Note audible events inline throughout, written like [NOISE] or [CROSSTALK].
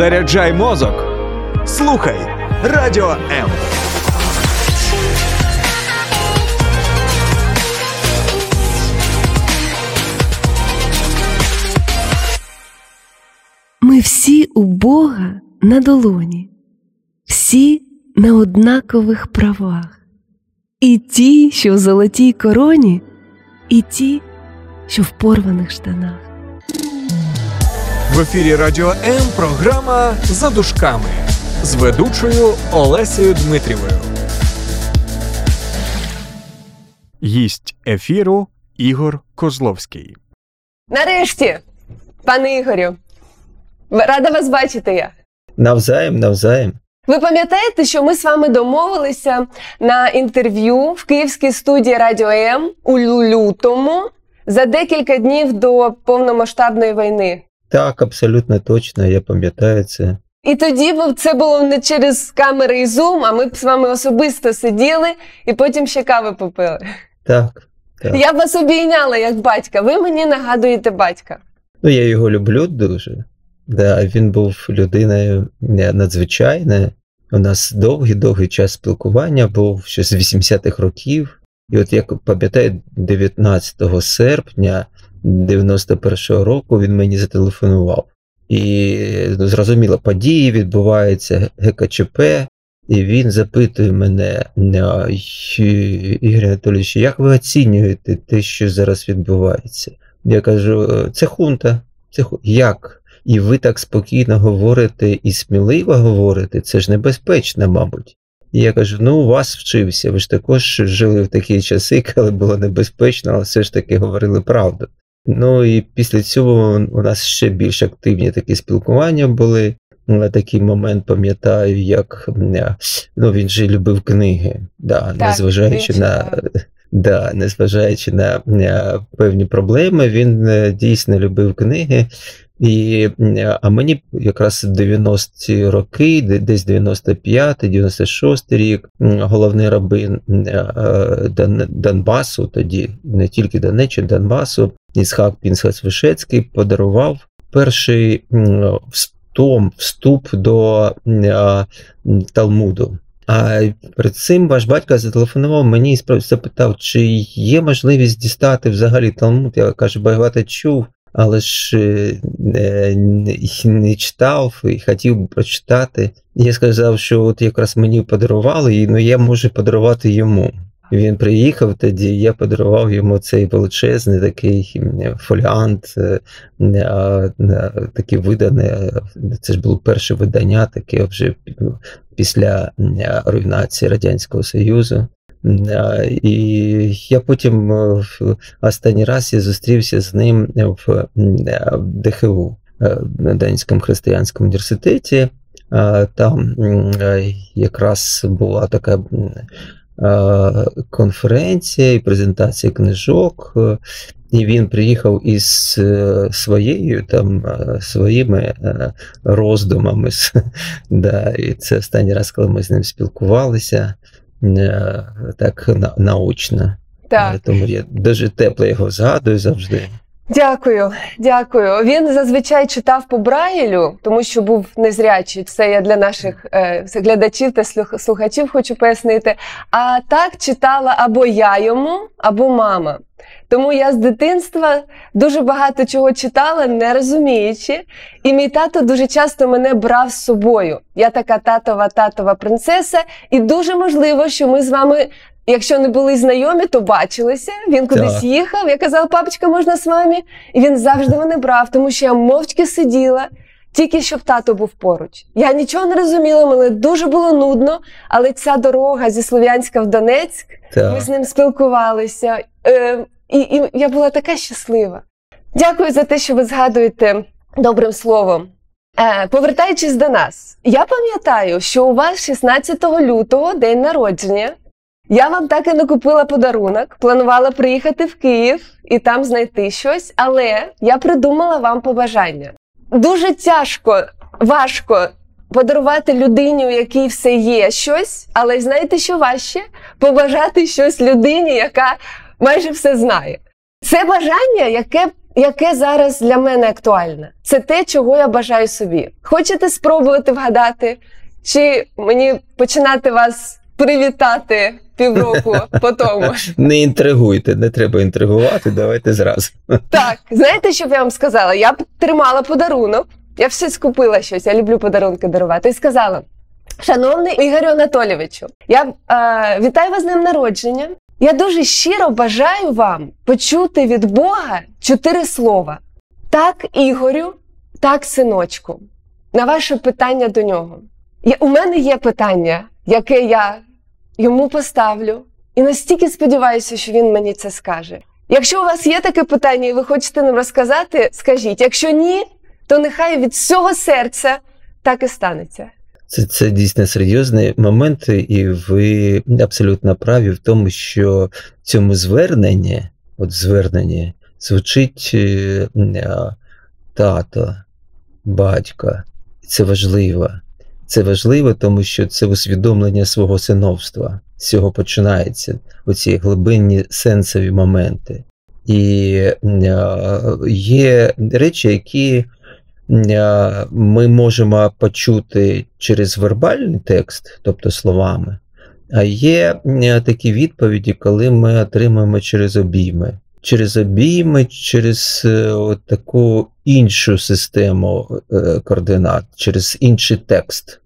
Заряджай мозок. Слухай Радіо М. Ми всі у Бога на долоні, всі на однакових правах, і ті, що в золотій короні, і ті, що в порваних штанах. В ефірі Радіо М програма за дужками з ведучою Олесею Дмитрівою. Гість ефіру Ігор Козловський. Нарешті, пане Ігорю, рада вас бачити я. Навзаєм, навзаєм. Ви пам'ятаєте, що ми з вами домовилися на інтерв'ю в київській студії Радіо М у лютому за декілька днів до повномасштабної війни. Так, абсолютно точно, я пам'ятаю це. І тоді це було не через камери і зум, а ми б з вами особисто сиділи і потім ще кави попили. Так. так. Я б вас обійняла як батька. Ви мені нагадуєте батька. Ну, я його люблю дуже. Да, Він був людиною надзвичайною. У нас довгий-довгий час спілкування був ще з 80-х років. І от як пам'ятаю, 19 серпня 91-го року він мені зателефонував. І ну, зрозуміло, події відбуваються, ГКЧП, і він запитує мене, Ігор Анатолійович, як ви оцінюєте те, що зараз відбувається? Я кажу, це хунта. Це ху... Як? І ви так спокійно говорите і сміливо говорите, це ж небезпечно, мабуть. І я кажу: ну, у вас вчився, ви ж також жили в такі часи, коли було небезпечно, але все ж таки говорили правду. Ну і після цього у нас ще більш активні такі спілкування були. На такий момент пам'ятаю, як ну, він же любив книги, да, Так, незважаючи він на. Да, незважаючи на, певні проблеми, він е, дійсно любив книги. І, а мені якраз 90-ті роки, де- десь 95-96 рік, головний рабин е, Дон- Донбасу, тоді не тільки Донеччини, Донбасу, Ісхак Пінсхас Вишецький подарував перший м, встом, вступ до е, Талмуду. А перед цим ваш батько зателефонував мені і запитав, чи є можливість дістати взагалі Талмуд. Я кажу, багато чув, але ж е, не, не читав і хотів би прочитати. Я сказав, що от якраз мені подарували, і ну я можу подарувати йому. Він приїхав тоді, я подарував йому цей величезний такий фоліант, е, е, е, такий виданий. е, Це ж було перше видання, таке вже після руйнації Радянського Союзу. І я потім е, останній раз я зустрівся з ним в ДХУ, е, на Данському християнському університеті. Там якраз була така конференція і презентація книжок. е, І він приїхав із е, своєю там е, своїми е, роздумами. [LAUGHS] Да, і це останній раз, коли ми з ним спілкувалися, е, так на- наочно. Так. Е, Тому я дуже тепло його згадую завжди. Дякую, дякую. Він зазвичай читав по Брайлю, тому що був незрячий. Це я для наших е, глядачів та слухачів хочу пояснити. А так читала або я йому, або мама. Тому я з дитинства дуже багато чого читала, не розуміючи. І мій тато дуже часто мене брав з собою. Я така татова татова принцеса, і дуже можливо, що ми з вами. Якщо не були знайомі, то бачилися. Він кудись Так. їхав. Я казала, папочка, можна з вами? І він завжди мене брав, тому що я мовчки сиділа, тільки щоб тато був поруч. Я нічого не розуміла, мені дуже було нудно, але ця дорога зі Слов'янська в Донецьк, ми з ним спілкувалися. Е, і, і я була така щаслива. Дякую за те, що ви згадуєте добрим словом. Е, повертаючись до нас, я пам'ятаю, що у вас 16 лютого день народження. Я вам так і не купила подарунок, планувала приїхати в Київ і там знайти щось, але я придумала вам побажання. Дуже тяжко, важко подарувати людині, у якій все є щось, але знаєте, що важче? Побажати щось людині, яка майже все знає. Це бажання, яке яке зараз для мене актуальне. Це те, чого я бажаю собі. Хочете спробувати вгадати? Чи мені починати вас привітати півроку по тому? Не інтригуйте, не треба інтригувати, давайте зразу. Так, знаєте, що б я вам сказала? Я б тримала подарунок, я все скупила щось, я люблю подарунки дарувати, і сказала: Шановний Ігорю Анатолійовичу, я е, вітаю вас з днем народження. Я дуже щиро бажаю вам почути від Бога чотири слова: так, Ігорю, так, синочку. На ваше питання до нього. Я, у мене є питання, яке я йому поставлю, і настільки сподіваюся, що він мені це скаже. Якщо у вас є таке питання і ви хочете нам розказати, скажіть. Якщо ні, то нехай від всього серця так і станеться. Це, це дійсно серйозний момент, і ви абсолютно праві в тому, що цьому зверненні, от зверненні, звучить е, е, тато, батько. Це важливо. Це важливо, тому що це усвідомлення свого синовства. З цього починається оці глибинні сенсові моменти. І е, є речі, які е, ми можемо почути через вербальний текст, тобто словами, а є е, такі відповіді, коли ми отримуємо через обійми. Через обійми, через е, от таку іншу систему е, координат, через інший текст.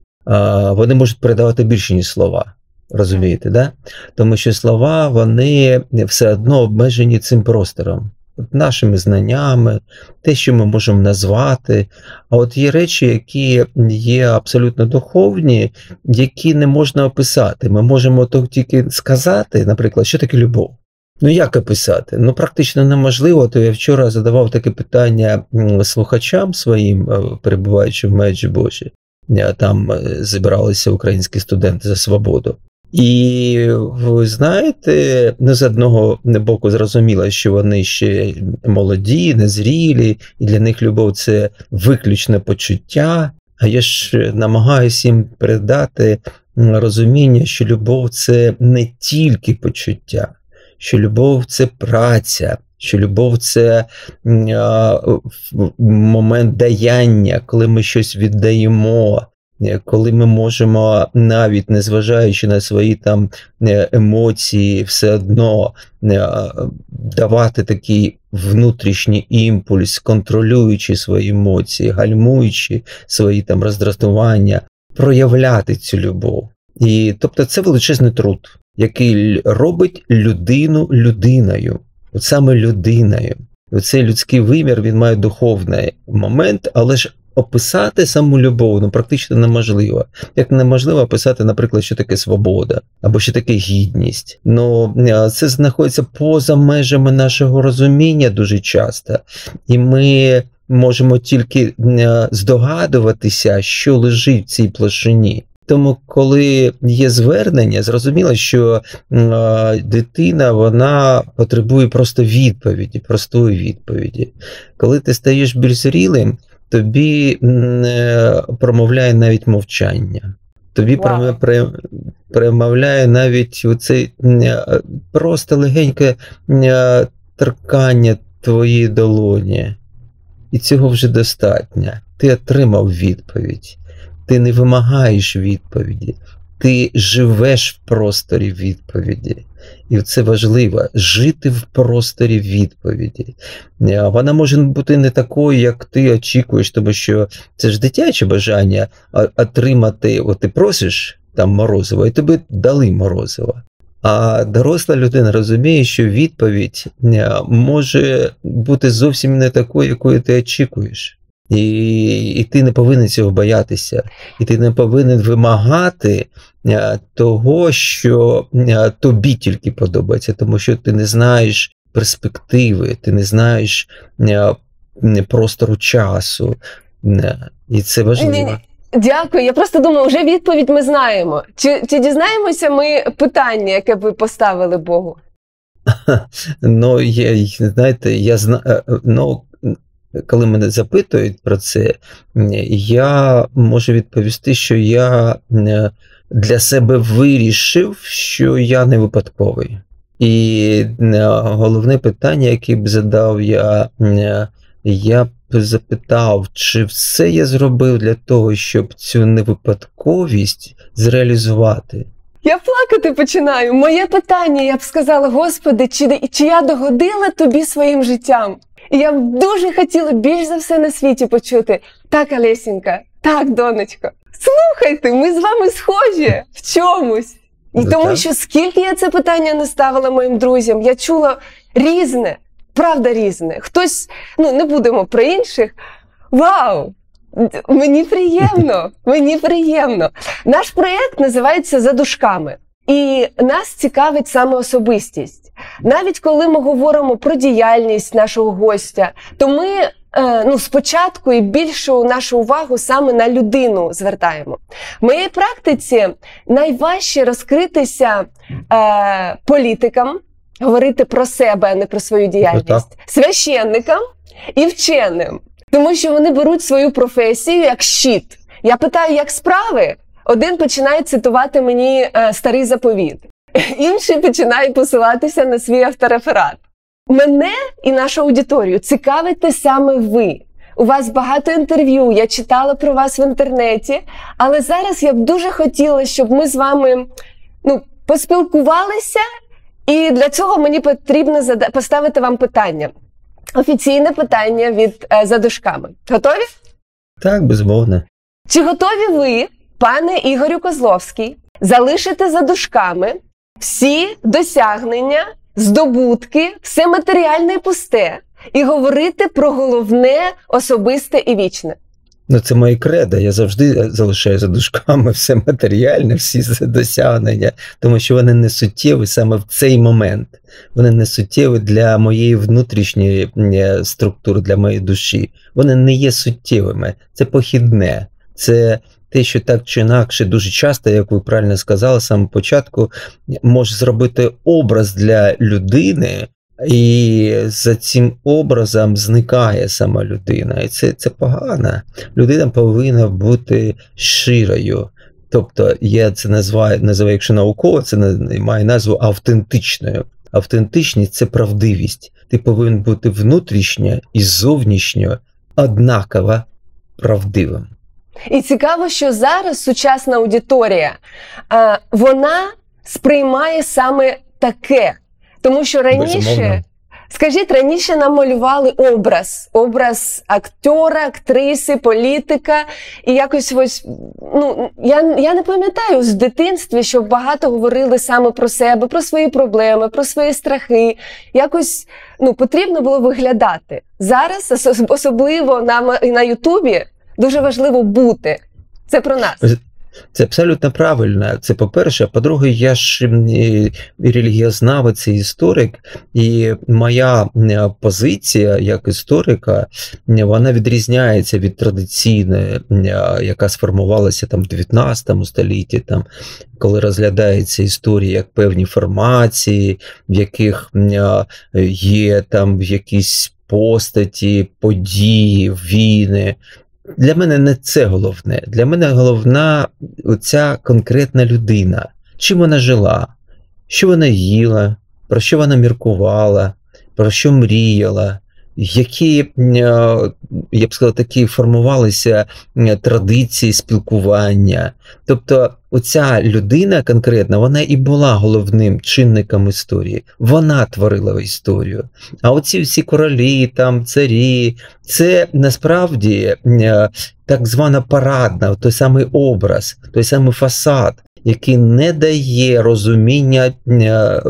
Вони можуть передавати більше, ніж слова. Розумієте, да? Тому що слова вони все одно обмежені цим простором, от нашими знаннями, те, що ми можемо назвати. А от є речі, які є абсолютно духовні, які не можна описати. Ми можемо тільки сказати, наприклад, що таке любов. Ну, як описати? Ну, практично неможливо. То я вчора задавав таке питання слухачам своїм, е, перебуваючи в Меджибожі. Е, Там е, зібралися українські студенти за свободу. І ви знаєте, ну, з одного боку зрозуміло, що вони ще молоді, незрілі, і для них любов це виключне почуття. А я ж намагаюся їм передати розуміння, що любов це не тільки почуття, що любов це праця, що любов це момент даяння, коли ми щось віддаємо. е, Коли ми можемо, навіть незважаючи на свої там е, емоції, все одно е, давати такий внутрішній імпульс, контролюючи свої емоції, гальмуючи свої там роздратування, проявляти цю любов. І тобто це величезний труд, який робить людину людиною, от саме людиною. Оцей людський вимір він має духовний момент, але ж описати саму любов ну, практично неможливо. Як неможливо описати, наприклад, що таке свобода або що таке гідність. Ну це знаходиться поза межами нашого розуміння дуже часто, і ми можемо тільки здогадуватися, що лежить в цій площині. Тому, коли є звернення, зрозуміло, що е, дитина вона потребує просто відповіді, простої відповіді. Коли ти стаєш більш зрілим, тобі е, промовляє навіть мовчання. Тобі пре- промовляє навіть оцей м, е, просто легеньке е, торкання твоєї долоні. І цього вже достатньо. Ти отримав відповідь. Ти не вимагаєш відповіді, ти живеш в просторі відповіді. І це важливо жити в просторі відповіді. Е, Вона може бути не такою, як ти очікуєш, тому що це ж дитяче бажання отримати, от ти просиш там морозиво, і тобі дали морозиво. А доросла людина розуміє, що відповідь е, може бути зовсім не такою, якою ти очікуєш. І, і ти не повинен цього боятися, і ти не повинен вимагати е, того, що е, тобі тільки подобається, тому що ти не знаєш перспективи, ти не знаєш е, простору часу. І це важливо. Дякую. Я просто думаю, вже відповідь ми знаємо. Чи, чи дізнаємося ми питання, яке ви поставили Богу? [LAUGHS] Ну, я, знаєте, я знаю, ну, коли мене запитують про це, я можу відповісти, що я для себе вирішив, що я не випадковий. І головне питання, яке б задав я, я б запитав, чи все я зробив для того, щоб цю невипадковість зреалізувати. Я плакати починаю. Моє питання, я б сказала, Господи, чи, чи я догодила тобі своїм життям? І я б дуже хотіла більш за все на світі почути. Так, Олесінька, так, донечко. Слухайте, ми з вами схожі в чомусь. І Ну, тому що скільки я це питання не ставила моїм друзям, я чула різне, правда, різне. Хтось, ну не будемо про інших. Вау! Мені приємно, мені приємно. Наш проєкт називається За дужками, і нас цікавить саме особистість. Навіть коли ми говоримо про діяльність нашого гостя, то ми е, ну, спочатку і більшу нашу увагу саме на людину звертаємо. В моїй практиці найважче розкритися е, політикам, говорити про себе, а не про свою діяльність, священникам і вченим, тому що вони беруть свою професію як щит. Я питаю, як справи? Один починає цитувати мені е, старий заповіт, [LAUGHS] інший починає посилатися на свій автореферат. Мене і нашу аудиторію цікавите саме ви. У вас багато інтерв'ю, я читала про вас в інтернеті, але зараз я б дуже хотіла, щоб ми з вами ну, поспілкувалися, і для цього мені потрібно зада- поставити вам питання. Офіційне питання від е, за дужками. Готові? Так, безумовно. Чи готові ви, пане Ігорю Козловський, залишити за дужками всі досягнення, здобутки, все матеріальне і пусте, і говорити про головне, особисте і вічне? Ну, це моє кредо. Я завжди залишаю за дужками все матеріальне, всі досягнення, тому що вони не суттєві саме в цей момент. Вони не суттєві для моєї внутрішньої е, структури, для моєї душі. Вони не є суттєвими. Це похідне. Це те, що так чи інакше, дуже часто, як ви правильно сказали, самого початку, може зробити образ для людини. І за цим образом зникає сама людина, і це, це погано людина повинна бути щирою. Тобто, я це називаю, називаю якщо науково, це має назву автентичною. Автентичність це правдивість. Ти повинен бути внутрішньо і зовнішньо однаково правдивим. І цікаво, що зараз сучасна аудиторія вона сприймає саме таке. Тому що раніше, Безумовно. скажіть, раніше нам малювали образ, образ актора, актриси, політика. І якось ось ну я, я не пам'ятаю з дитинства, що багато говорили саме про себе, про свої проблеми, про свої страхи. Якось ну, потрібно було виглядати. Зараз, особливо на, на Ютубі, дуже важливо бути. Це про нас. Це абсолютно правильно. Це по-перше. По-друге, я ж релігієзнавець, і історик, і моя позиція як історика, вона відрізняється від традиційної, яка сформувалася там в 19 столітті, там, коли розглядається історія як певні формації, в яких є там якісь постаті, події, війни. Для мене не це головне. Для мене головна оця конкретна людина. Чим вона жила, що вона їла, про що вона міркувала, про що мріяла, які, е, я б сказав, такі формувалися е, традиції спілкування. Тобто, оця людина конкретна, вона і була головним чинником історії. Вона творила історію. А оці всі королі, там, царі, це насправді е, так звана парадна, той самий образ, той самий фасад, який не дає розуміння е,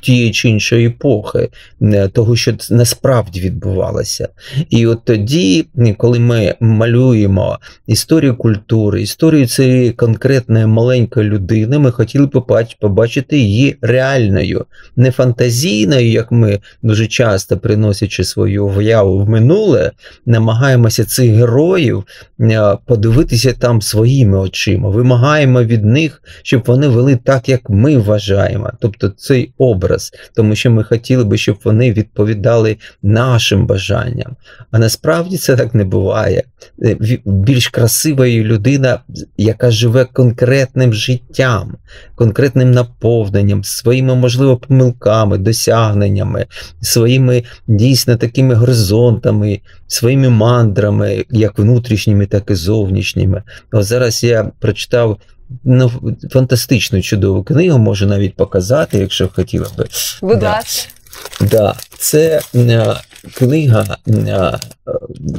тієї чи іншої епохи, е, того, що насправді відбувалося. І от тоді, коли ми малюємо історію культури, історію цієї конкретної маленької людини, ми хотіли побач- побачити її реальною, не фантазійною, як ми дуже часто приносячи свою уяву в минуле, намагаємося цих героїв е, подивитися там своїми очима, вимагаємо від них, щоб вони вели так, як ми вважаємо. Тобто цей образ. Образ, тому що ми хотіли би, щоб вони відповідали нашим бажанням. А насправді це так не буває. Е, Більш красива є людина, яка живе конкретним життям, конкретним наповненням, своїми, можливо, помилками, досягненнями, своїми дійсно такими горизонтами, своїми мандрами, як внутрішніми, так і зовнішніми. От зараз я прочитав ну, фантастичну чудову книгу, можу навіть показати, якщо хотіла би. Будь Да. ласка. Да, це е, книга. е,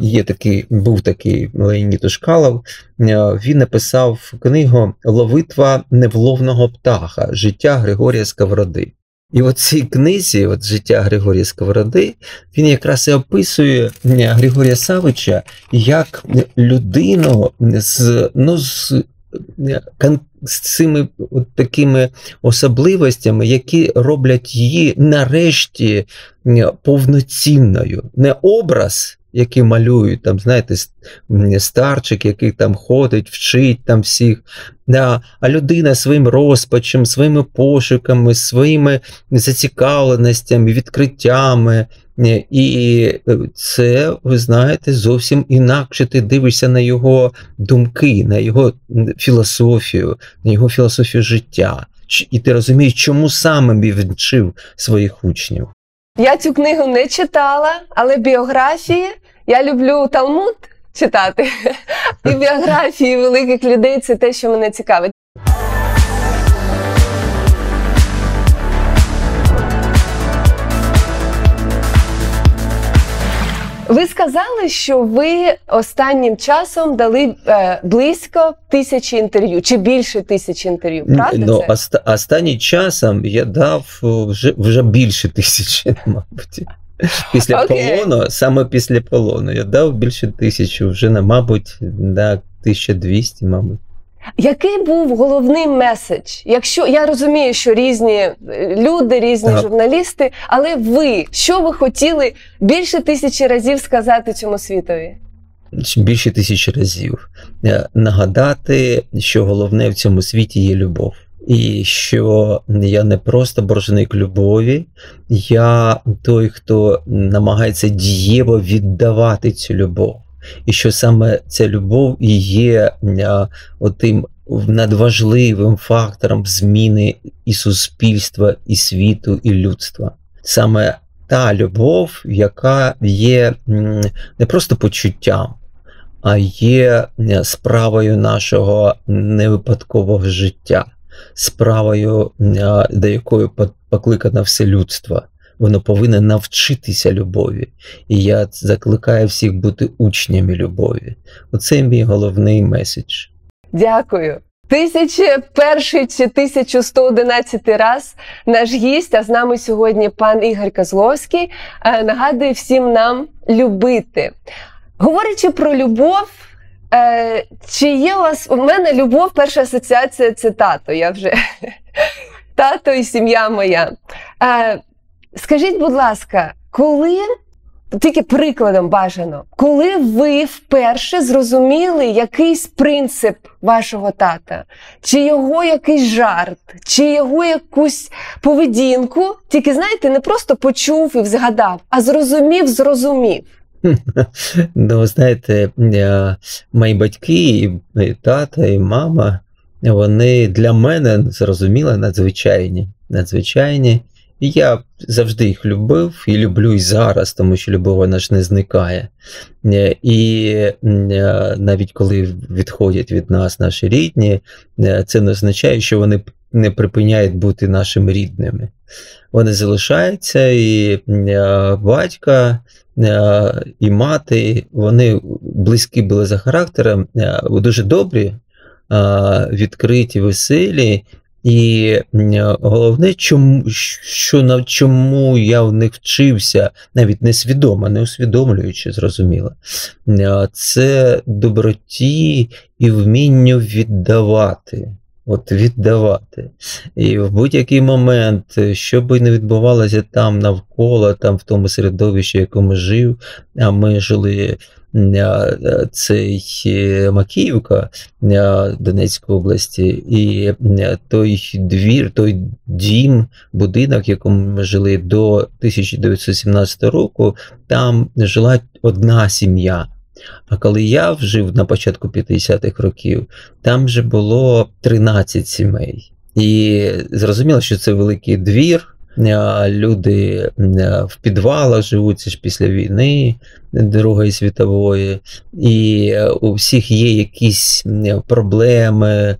Є такий, був такий Леонід Ушкалов. е, Він написав книгу Ловитва невловного птаха життя Григорія Сковороди. І в цій книзі, от життя Григорія Сковороди, він якраз і описує Григорія Савича як людину з, ну, з, з цими от такими особливостями, які роблять її нарешті е, повноцінною. Не образ, який малюють, там, знаєте, старчик, який там ходить, вчить там всіх, да, а людина своїм розпачем, своїми пошуками, своїми зацікавленостями, відкриттями. Е, І е, це, ви знаєте, зовсім інакше ти дивишся на його думки, на його філософію, на його філософію життя. І ти розумієш, чому саме він вчив своїх учнів. Я цю книгу не читала, але біографії я люблю Талмуд читати. [LAUGHS] І біографії великих людей це те, що мене цікавить. Ви сказали, що ви останнім часом дали е, близько тисячі інтерв'ю чи більше тисячі інтерв'ю. Правда ну, це? оста- останнім часом я дав вже, вже більше тисячі, [LAUGHS] мабуть. Після Окей. полону, саме після полону, я дав більше тисячі, вже, на, мабуть, да, 1200, мабуть. Який був головний меседж? Якщо я розумію, що різні е, люди, різні Так. журналісти, але ви що ви хотіли більше тисячі разів сказати цьому світові? більше тисячі разів е, нагадати, що головне в цьому світі є любов. І що я не просто боржник любові, я той, хто намагається дієво віддавати цю любов. І що саме ця любов і є е, отим надважливим фактором зміни і суспільства, і світу, і людства. Саме та любов, яка є не просто почуттям, а є е, справою нашого невипадкового життя, справою, е, до якої по- покликано все людство. Воно повинно навчитися любові. І я закликаю всіх бути учнями любові. Оце мій головний меседж. Дякую. Тисячі перший чи 1111 раз наш гість, а з нами сьогодні пан Ігор Козловський, е, нагадує всім нам любити. Говорячи про любов, е, чи є у вас у мене любов, перша асоціація це тато. Я вже [LAUGHS] тато і сім'я моя. Скажіть, будь ласка, коли тільки прикладом бажано, коли ви вперше зрозуміли якийсь принцип вашого тата, чи його якийсь жарт, чи його якусь поведінку, тільки знаєте, не просто почув і згадав, а зрозумів, зрозумів. [LAUGHS] Ну, знаєте, е, мої батьки, і тата, і мама, вони для мене зрозуміло надзвичайні. Надзвичайні. Я завжди їх любив і люблю і зараз, тому що любов вона ж не зникає. Е, І е, навіть коли відходять від нас наші рідні, е, це не означає, що вони не припиняють бути нашими рідними. Вони залишаються, і батька і мати, вони близькі були за характером, дуже добрі, відкриті, веселі. І головне, чому, що чому я в них вчився, навіть несвідомо, не усвідомлюючи, зрозуміло, е, це доброті і вмінню віддавати. От віддавати. І в будь-який момент, що би не відбувалося там навколо, там в тому середовищі, якому жив, а ми жили. е, Цей е, Макіївка е, Донецької області, і е, той двір, той дім, будинок, в якому ми жили до 1917 року, там жила одна сім'я. А коли я жив на початку 50-х років, там вже було 13 сімей. І зрозуміло, що це великий двір. Люди в підвалах живуть це ж після війни Другої світової, і е, у всіх є якісь проблеми,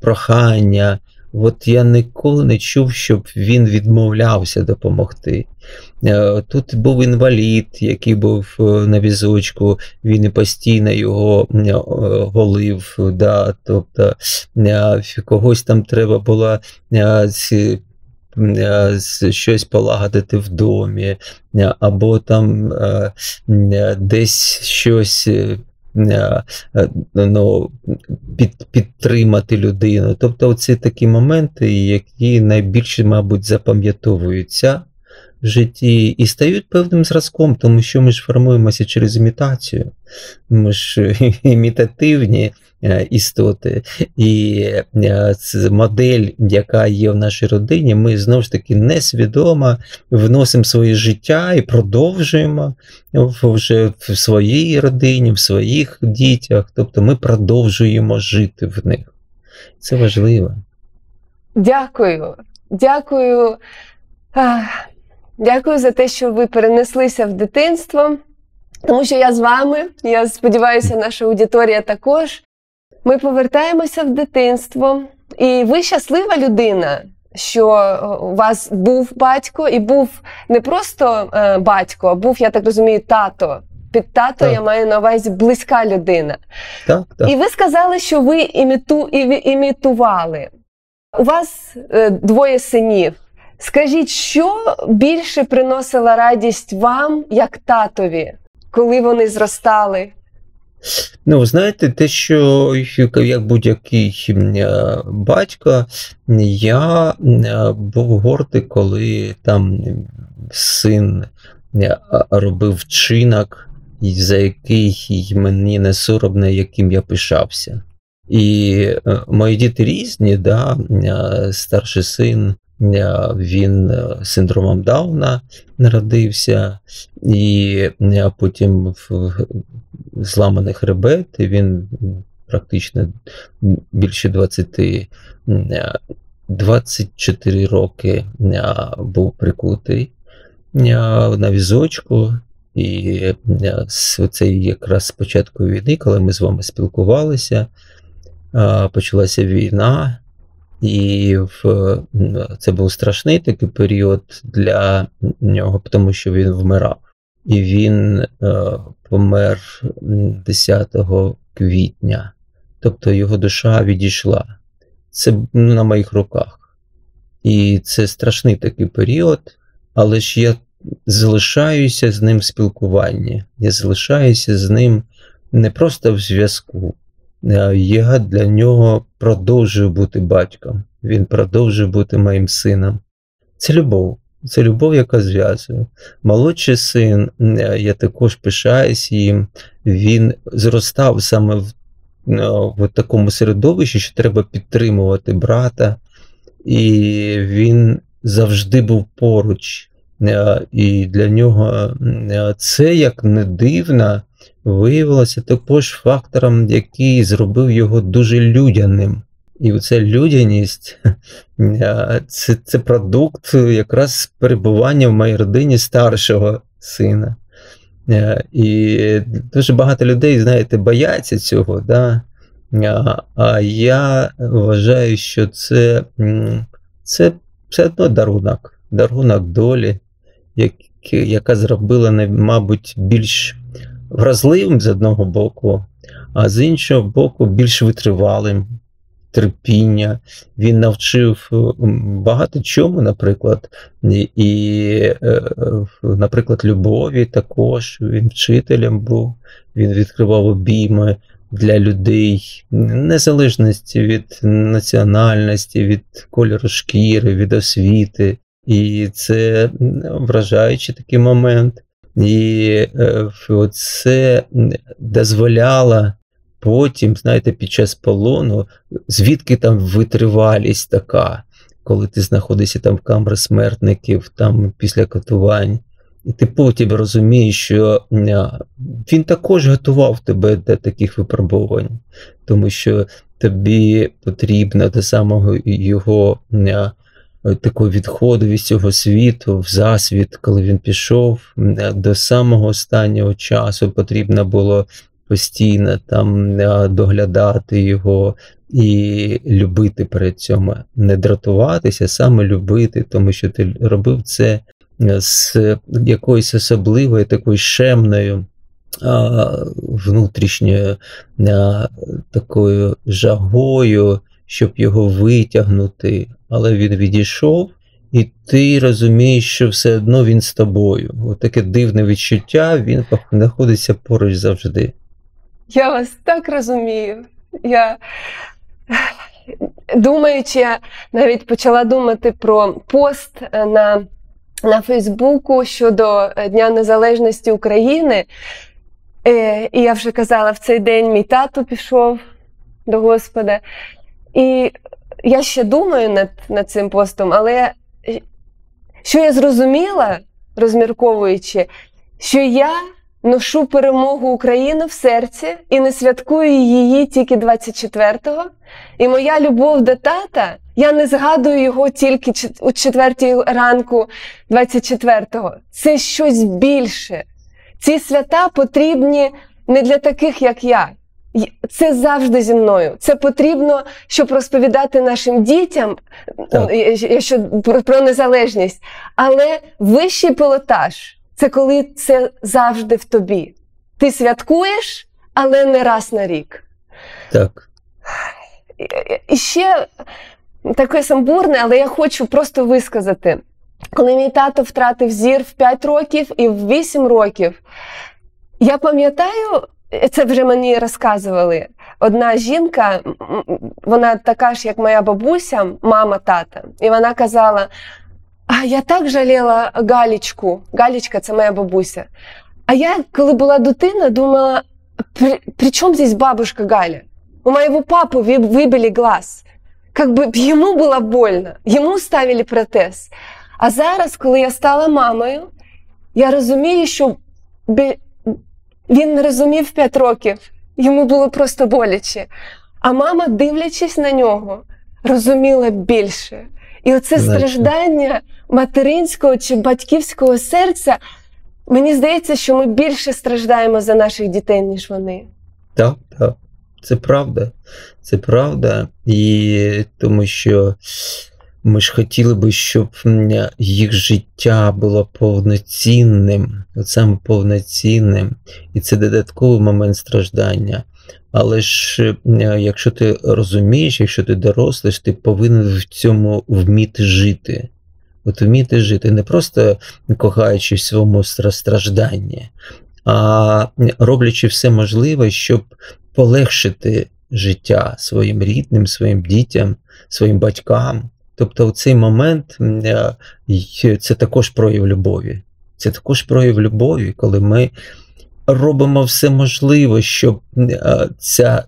прохання. От я ніколи не чув, щоб він відмовлявся допомогти. Е, Тут був інвалід, який був е, на візочку, він і постійно його е, голив. Да, тобто когось там треба було щось полагодити в домі, або там десь щось. Ну, під, підтримати людину. Тобто, це такі моменти, які найбільше, мабуть, запам'ятовуються в житті і стають певним зразком, тому що ми ж формуємося через імітацію. Ми ж [LAUGHS] імітативні е, істоти. І е, модель, яка є в нашій родині, ми знову ж таки несвідомо вносимо своє життя і продовжуємо вже в своїй родині, в своїх дітях. Тобто ми продовжуємо жити в них. Це важливо. Дякую. Дякую. Дякую за те, що ви перенеслися в дитинство. Тому що я з вами, я сподіваюся, наша аудиторія також. Ми повертаємося в дитинство, і ви щаслива людина, що е, у вас був батько, і був не просто е, батько, а був, я так розумію, тато. Під тато Так. я маю на увазі близька людина. Так, так. І ви сказали, що ви іміту, імітували. У вас е, двоє синів. Скажіть, що більше приносила радість вам, як татові, коли вони зростали? Ну, знаєте, те, що як будь-який е, батько, я е, був гордий, коли там син е, робив вчинок, за який мені не соромно, яким я пишався. І мої діти різні, да, старший син. Е, Він е, синдромом Дауна народився, і е, потім зламаний хребет, і він практично більше 20, е, 24 роки був прикутий на візочку. І е, цей якраз з початку війни, коли ми з вами спілкувалися, почалася війна, і в, це був страшний такий період для нього, тому що він вмирав. І він е, помер 10 квітня. Тобто його душа відійшла. Це ну, на моїх руках. І це страшний такий період, але ж я залишаюся з ним в спілкуванні. Я залишаюся з ним не просто в зв'язку. Е, Я для нього продовжую бути батьком. Він продовжує бути моїм сином. Це любов. Це любов, яка зв'язує. Молодший син, е, я також пишаюсь їм. Він зростав саме в, е, в такому середовищі, що треба підтримувати брата, і він завжди був поруч. І для нього це, як не дивно, виявилося також фактором, який зробив його дуже людяним. І ця людяність [LAUGHS] це, це продукт якраз перебування в моїй родині старшого сина. І дуже багато людей, знаєте, бояться цього. Да? А- я вважаю, що це, це все одно дарунок, дарунок долі, як- яка зробила, мабуть, більш вразливим з одного боку, а з іншого боку, більш витривалим, терпіння. Він навчив багато чому, наприклад, і, е, наприклад, любові також. Він вчителем був, він відкривав обійми для людей, незалежності від національності, від кольору шкіри, від освіти. І це вражаючий такий момент. І е, це дозволяло потім, знаєте, під час полону, звідки там витривалість така, коли ти знаходишся там в камері смертників, там після катувань. І ти потім розумієш, що він також готував тебе до таких випробувань, тому що тобі потрібно до самого його такого відходу від цього світу, в засвіт, коли він пішов, до самого останнього часу потрібно було постійно там доглядати його і любити при цьому, не дратуватися, саме любити, тому що ти робив це з якоюсь особливою такою шемною. Внутрішньою такою жагою, щоб його витягнути, але він відійшов, і ти розумієш, що все одно він з тобою. От дивне відчуття, він знаходиться поруч завжди. Я вас так розумію. Я думаючи, я навіть почала думати про пост на на Фейсбуку щодо Дня Незалежності України. Е, і я вже казала, в цей день мій тато пішов до Господа. І я ще думаю над, над цим постом, але що я зрозуміла, розмірковуючи, що я ношу перемогу України в серці і не святкую її тільки 24-го. І моя любов до тата, я не згадую його тільки у 4 ранку 24-го. Це щось більше. Ці свята потрібні не для таких, як я. Це завжди зі мною. Це потрібно, щоб розповідати нашим дітям що, про, про незалежність. Але вищий пілотаж це коли це завжди в тобі. Ти святкуєш, але не раз на рік. Так. І ще таке самбурне, але я хочу просто висказати. Коли мій тато втратив зір в 5 років і в 8 років, я пам'ятаю, це вже мені розказували. Одна жінка, вона така ж, як моя бабуся, мама тата, і вона казала: а я так жаліла Галічку. Галічка це моя бабуся. А я, коли була дитина, думала, при, при чому здесь бабушка Галя? У моего папы выбили глаз. Как бы йому було больно, йому ставили протез. А зараз, коли я стала мамою, я розумію, що він не розумів 5 років, йому було просто боляче. А мама, дивлячись на нього, розуміла більше. І оце страждання материнського чи батьківського серця, мені здається, що ми більше страждаємо за наших дітей, ніж вони. Так, так. Це правда. Це правда. І тому що ми ж хотіли би, щоб їх життя було повноцінним, саме повноцінним, і це додатковий момент страждання. Але ж якщо ти розумієш, якщо ти дорослий, ти повинен в цьому вміти жити. От вміти жити, не просто кохаючи в своєму стражданні, а роблячи все можливе, щоб полегшити життя своїм рідним, своїм дітям, своїм батькам. Тобто, в цей момент це також прояв любові. Це також прояв любові, коли ми робимо все можливе, щоб ця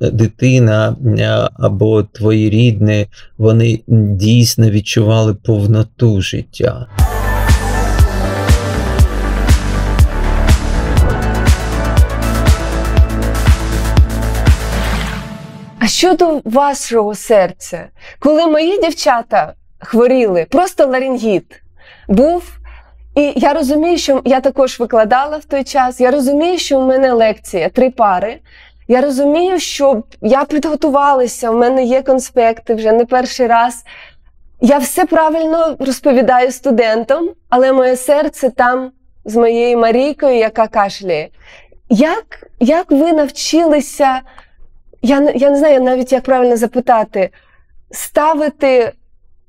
дитина або твої рідні, вони дійсно відчували повноту життя. А щодо вашого серця, коли мої дівчата хворіли, просто ларінгіт був. І я розумію, що я також викладала в той час. Я розумію, що в мене лекція три пари. Я розумію, що я підготувалася, в мене є конспекти вже не перший раз. Я все правильно розповідаю студентам, але моє серце там з моєю Марійкою, яка кашляє. Як як ви навчилися, я я не знаю навіть, як правильно запитати, ставити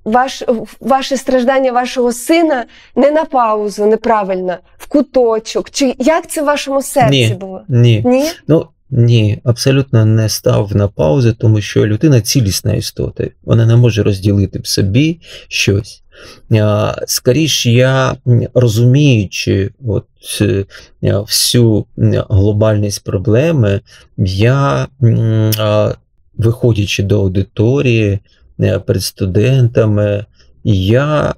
ваш, ваше страждання вашого сина не на паузу, неправильно, в куточок? Чи як це в вашому серці ні, було? Ні. Ні? Ну, Ні, абсолютно не став на паузу, тому що людина цілісна істота. Вона не може розділити в собі щось. Скоріш я розуміючи от, е, всю глобальність проблеми, я, виходячи до аудиторії е, перед студентами, я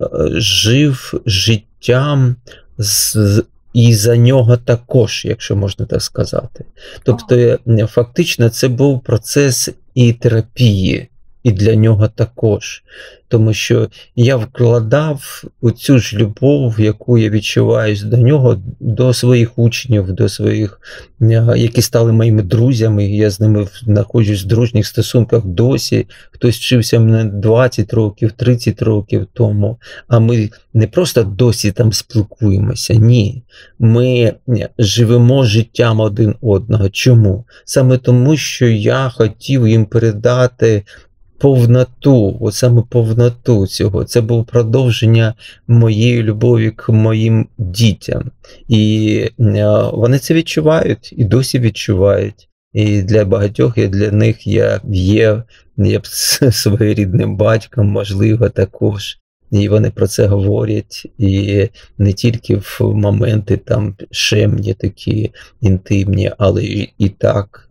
е, жив життям з, і за нього також, якщо можна так сказати. Тобто, фактично, це був процес і терапії, і для нього також. Тому що я вкладав цю ж любов, яку я відчуваю до нього, до своїх учнів, до своїх, е, які стали моїми друзями. Я з ними знаходжусь в дружніх стосунках досі. Хтось вчився мене 20 років, 30 років тому. А ми не просто досі там спілкуємося. Ні. Ми е, живемо життям один одного. Чому? Саме тому, що я хотів їм передати повноту, от саме повноту цього. Це було продовження моєї любові к моїм дітям. І е, вони це відчувають і досі відчувають. І для багатьох і для них я є, я [LAUGHS] своєрідним батьком, можливо, також. І вони про це говорять, і не тільки в моменти там шемні такі інтимні, але і, і так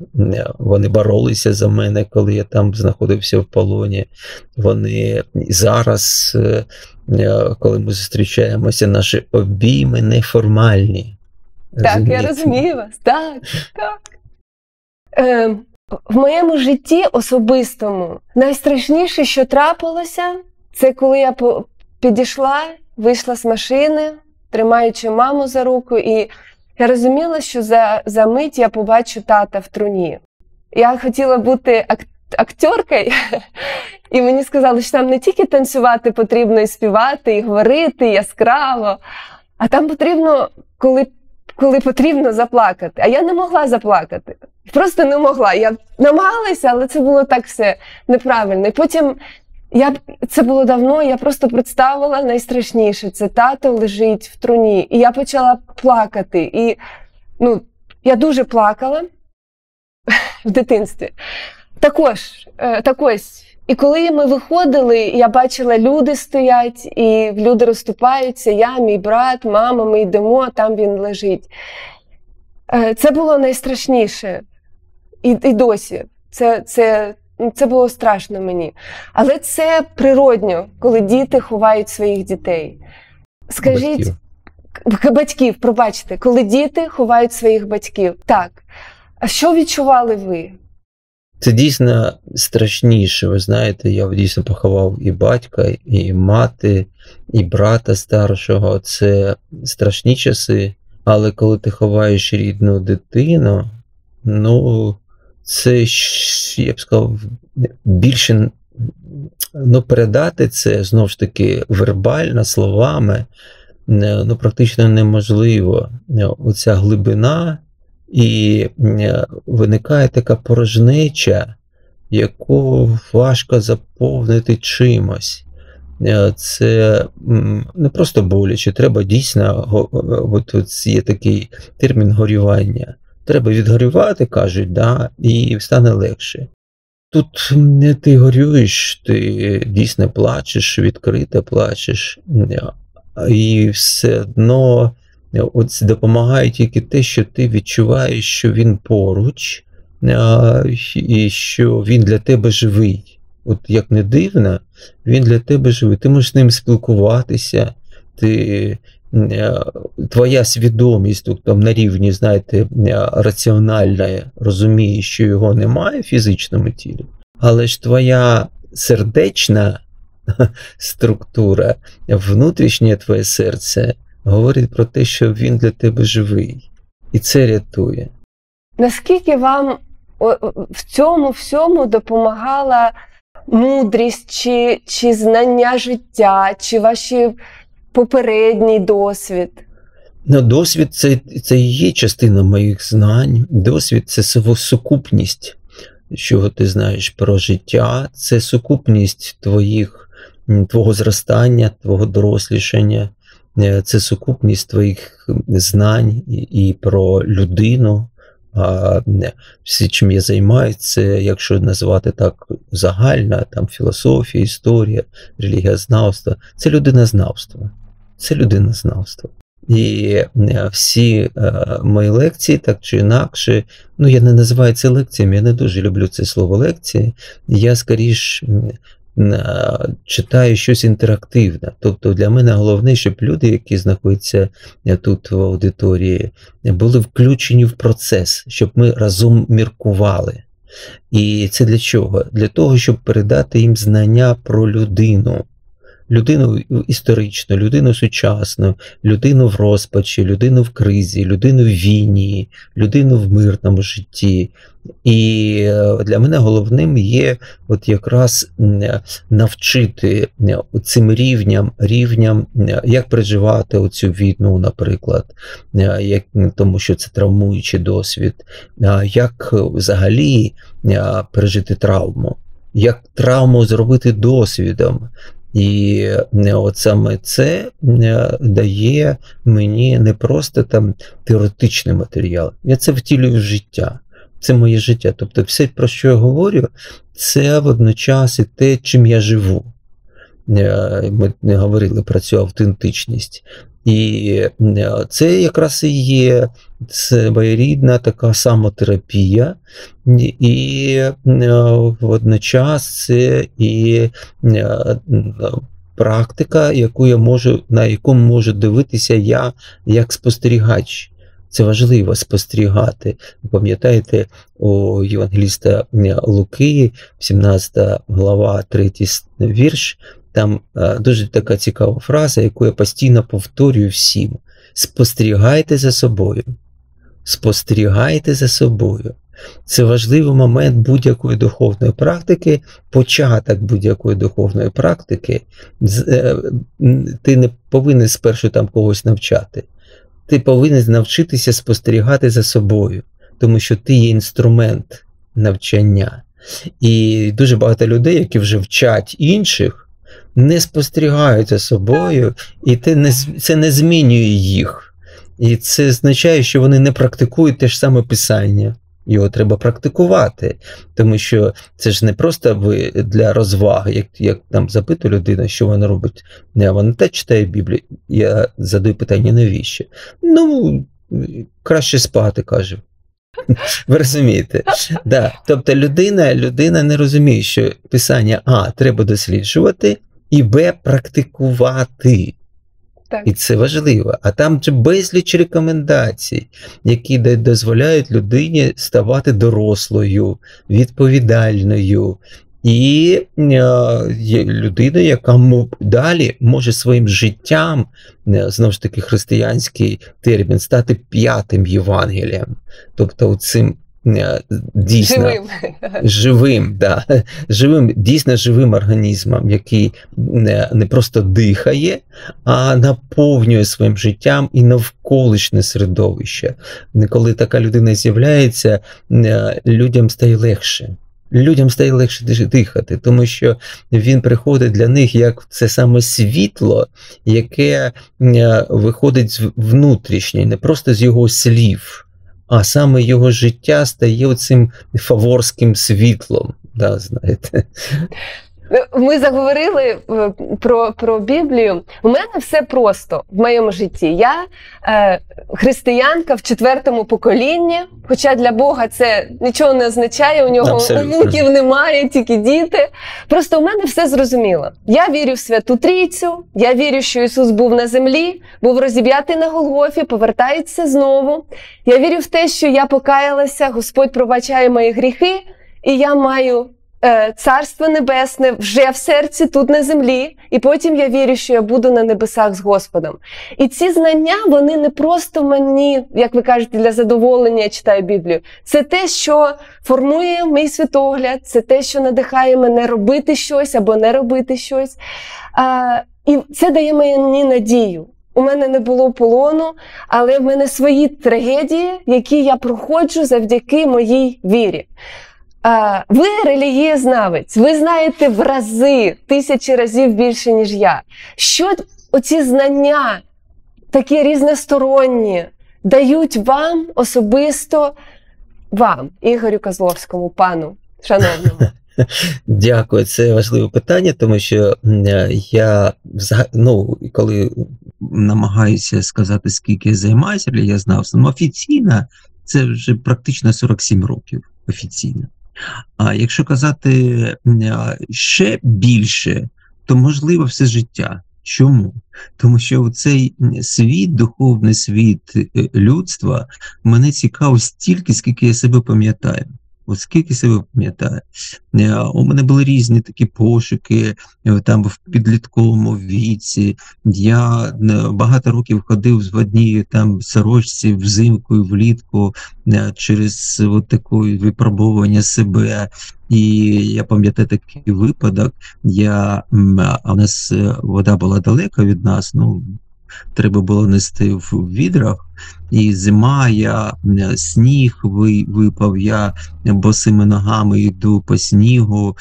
вони боролися за мене, коли я там знаходився в полоні. Вони зараз, е, е, коли ми зустрічаємося, наші обійми неформальні. Так, я розумію вас. Так, так. Е, в моєму житті особистому найстрашніше, що трапилося, це коли я підійшла, вийшла з машини, тримаючи маму за руку, і я розуміла, що за, за мить я побачу тата в труні. Я хотіла бути ак- акторкою, [LAUGHS] і мені сказали, що там не тільки танцювати потрібно і співати, і говорити яскраво, а там потрібно, коли коли потрібно заплакати. А я не могла заплакати. Просто не могла. Я намагалася, але це було так все неправильно. І потім я це було давно, я просто представила найстрашніше. Це тато лежить в труні. І я почала плакати. І ну, я дуже плакала [LAUGHS] в дитинстві. Також, е, так ось. І коли ми виходили, я бачила, люди стоять, і люди розступаються. Я, мій брат, мама, ми йдемо, там він лежить. Е, Це було найстрашніше. І, і досі. Це, це, це було страшно мені. Але це природньо, коли діти ховають своїх дітей. Скажіть, Батьків. Батьків, пробачте, коли діти ховають своїх батьків. Так. А що відчували ви? Це дійсно страшніше. Ви знаєте, я дійсно поховав і батька, і мати, і брата старшого. Це страшні часи. Але коли ти ховаєш рідну дитину, ну це я б сказав, більше ну, передати це знову ж таки вербально, словами, ну, практично неможливо. Оця глибина, і е, виникає така порожнеча, яку важко заповнити чимось. Е, Це не просто боляче, треба дійсно, от, от є такий термін горювання. Треба відгорювати, кажуть, да, і стане легше. Тут не ти горюєш, ти дійсно плачеш, відкрито плачеш, і все одно от допомагає тільки те, що ти відчуваєш, що він поруч, і що він для тебе живий. От як не дивно, він для тебе живий. Ти можеш з ним спілкуватися, ти, твоя свідомість тут, на рівні, знаєте, е, раціональна розуміє, що його немає в фізичному тілі, але ж твоя сердечна [LAUGHS] структура, внутрішнє твоє серце говорить про те, що він для тебе живий. І це рятує. Наскільки вам в цьому всьому допомагала мудрість чи, чи знання життя, чи ваші попередній досвід? Ну, досвід це, це і є частина моїх знань. Досвід це сукупність, що ти знаєш про життя, це сукупність твоїх, твого зростання, твого дорослішання, Е, це сукупність твоїх знань і, про людину, А все, чим я займаюся, якщо назвати так загальна, там філософія, історія, релігіознавство, це людинознавство. Це людинознавство. І всі мої лекції, так чи інакше, ну я не називаю це лекціями, я не дуже люблю це слово лекції. Я скоріш читаю щось інтерактивне. Тобто для мене головне, щоб люди, які знаходяться е, тут в аудиторії, були включені в процес, щоб ми разом міркували. І це для чого? Для того, щоб передати їм знання про людину людину історичну, людину сучасну, людину в розпачі, людину в кризі, людину в війні, людину в мирному житті. І е, для мене головним є от якраз навчити цим рівням, рівням, як переживати оцю війну, наприклад, як, тому що це травмуючий досвід, як взагалі пережити травму. Як травму зробити досвідом, і е, от саме це е, дає мені не просто там теоретичний матеріал, я це втілюю в життя. Це моє життя. Тобто, все, про що я говорю, це водночас і те, чим я живу. Е, ми не говорили про цю автентичність. І це якраз і є своєрідна така самотерапія, і водночас це і практика, яку я можу, на яку можу дивитися я як спостерігач. Це важливо спостерігати. Пам'ятаєте, у Євангеліста Луки, 17 глава, 3 вірш, там е, дуже така цікава фраза, яку я постійно повторюю всім: спостерігайте за собою. Спостерігайте за собою. Це важливий момент будь-якої духовної практики, початок будь-якої духовної практики. Е, ти не повинен спершу там когось навчати. Ти повинен навчитися спостерігати за собою, тому що ти є інструмент навчання. І дуже багато людей, які вже вчать інших, не спостерігають за собою, і це не, це не змінює їх. І це означає, що вони не практикують те ж саме писання. Його треба практикувати, тому що це ж не просто ви для розваги, як як там запитує людина, що вона робить. Не, вона теж читає Біблію. Я задаю питання, навіщо? Ну, краще спати, каже. [LAUGHS] Ви розумієте? Да. Тобто людина людина не розуміє, що писання А треба досліджувати, і Б практикувати. Так. І це важливо. А там же безліч рекомендацій, які дозволяють людині ставати дорослою, відповідальною. І є людина, яка далі може своїм життям, е, знову ж таки, християнський термін, стати п'ятим Євангелієм. Тобто, цим Е, дійсно живим, живим, да, живим, дійсно живим організмом, який не, не просто дихає, а наповнює своїм життям і навколишнє середовище. Коли така людина з'являється, е, людям стає легше. Людям стає легше дихати, тому що він приходить для них як це саме світло, яке е, виходить з внутрішнє, не просто з його слів а саме його життя стає оцим фаворським світлом. Да, знаєте. Ми заговорили е, про про Біблію. У мене все просто в моєму житті. Я е, християнка в четвертому поколінні, хоча для Бога це нічого не означає, у нього онуків немає, тільки діти. Просто у мене все зрозуміло. Я вірю в Святу Трійцю, я вірю, що Ісус був на землі, був розіб'ятий на Голгофі, повертається знову. Я вірю в те, що я покаялася, Господь пробачає мої гріхи, і я маю. Е, Царство Небесне вже в серці, тут на землі, і потім я вірю, що я буду на небесах з Господом. І ці знання, вони не просто мені, як ви кажете, для задоволення я читаю Біблію. Це те, що формує мій світогляд, це те, що надихає мене робити щось або не робити щось. А, І це дає мені надію. У мене не було полону, але в мене свої трагедії, які я проходжу завдяки моїй вірі. Ви релігієзнавець, ви знаєте в рази, тисячі разів більше, ніж я. Що оці знання, такі різносторонні, дають вам особисто вам, Ігорю Козловському, пану шановному? [LAUGHS] Дякую, це важливе питання, тому що я ну, коли намагаюся сказати, скільки я займаюся релігієзнавством, ну, офіційно це вже практично 47 років офіційно. А якщо казати ще більше, то можливо все життя. Чому? Тому що цей світ, духовний світ е, людства, мене цікавив стільки, скільки я себе пам'ятаю. От скільки себе пам'ятаю. Е, У мене були різні такі пошуки е, там в підлітковому віці. Я е, багато років ходив в одній там сорочці взимку і влітку через от таке випробовування себе. І я пам'ятаю такий випадок. Я, у нас вода була далеко від нас, ну треба було нести в відрах. І зима, я сніг випав, я босими ногами йду по снігу,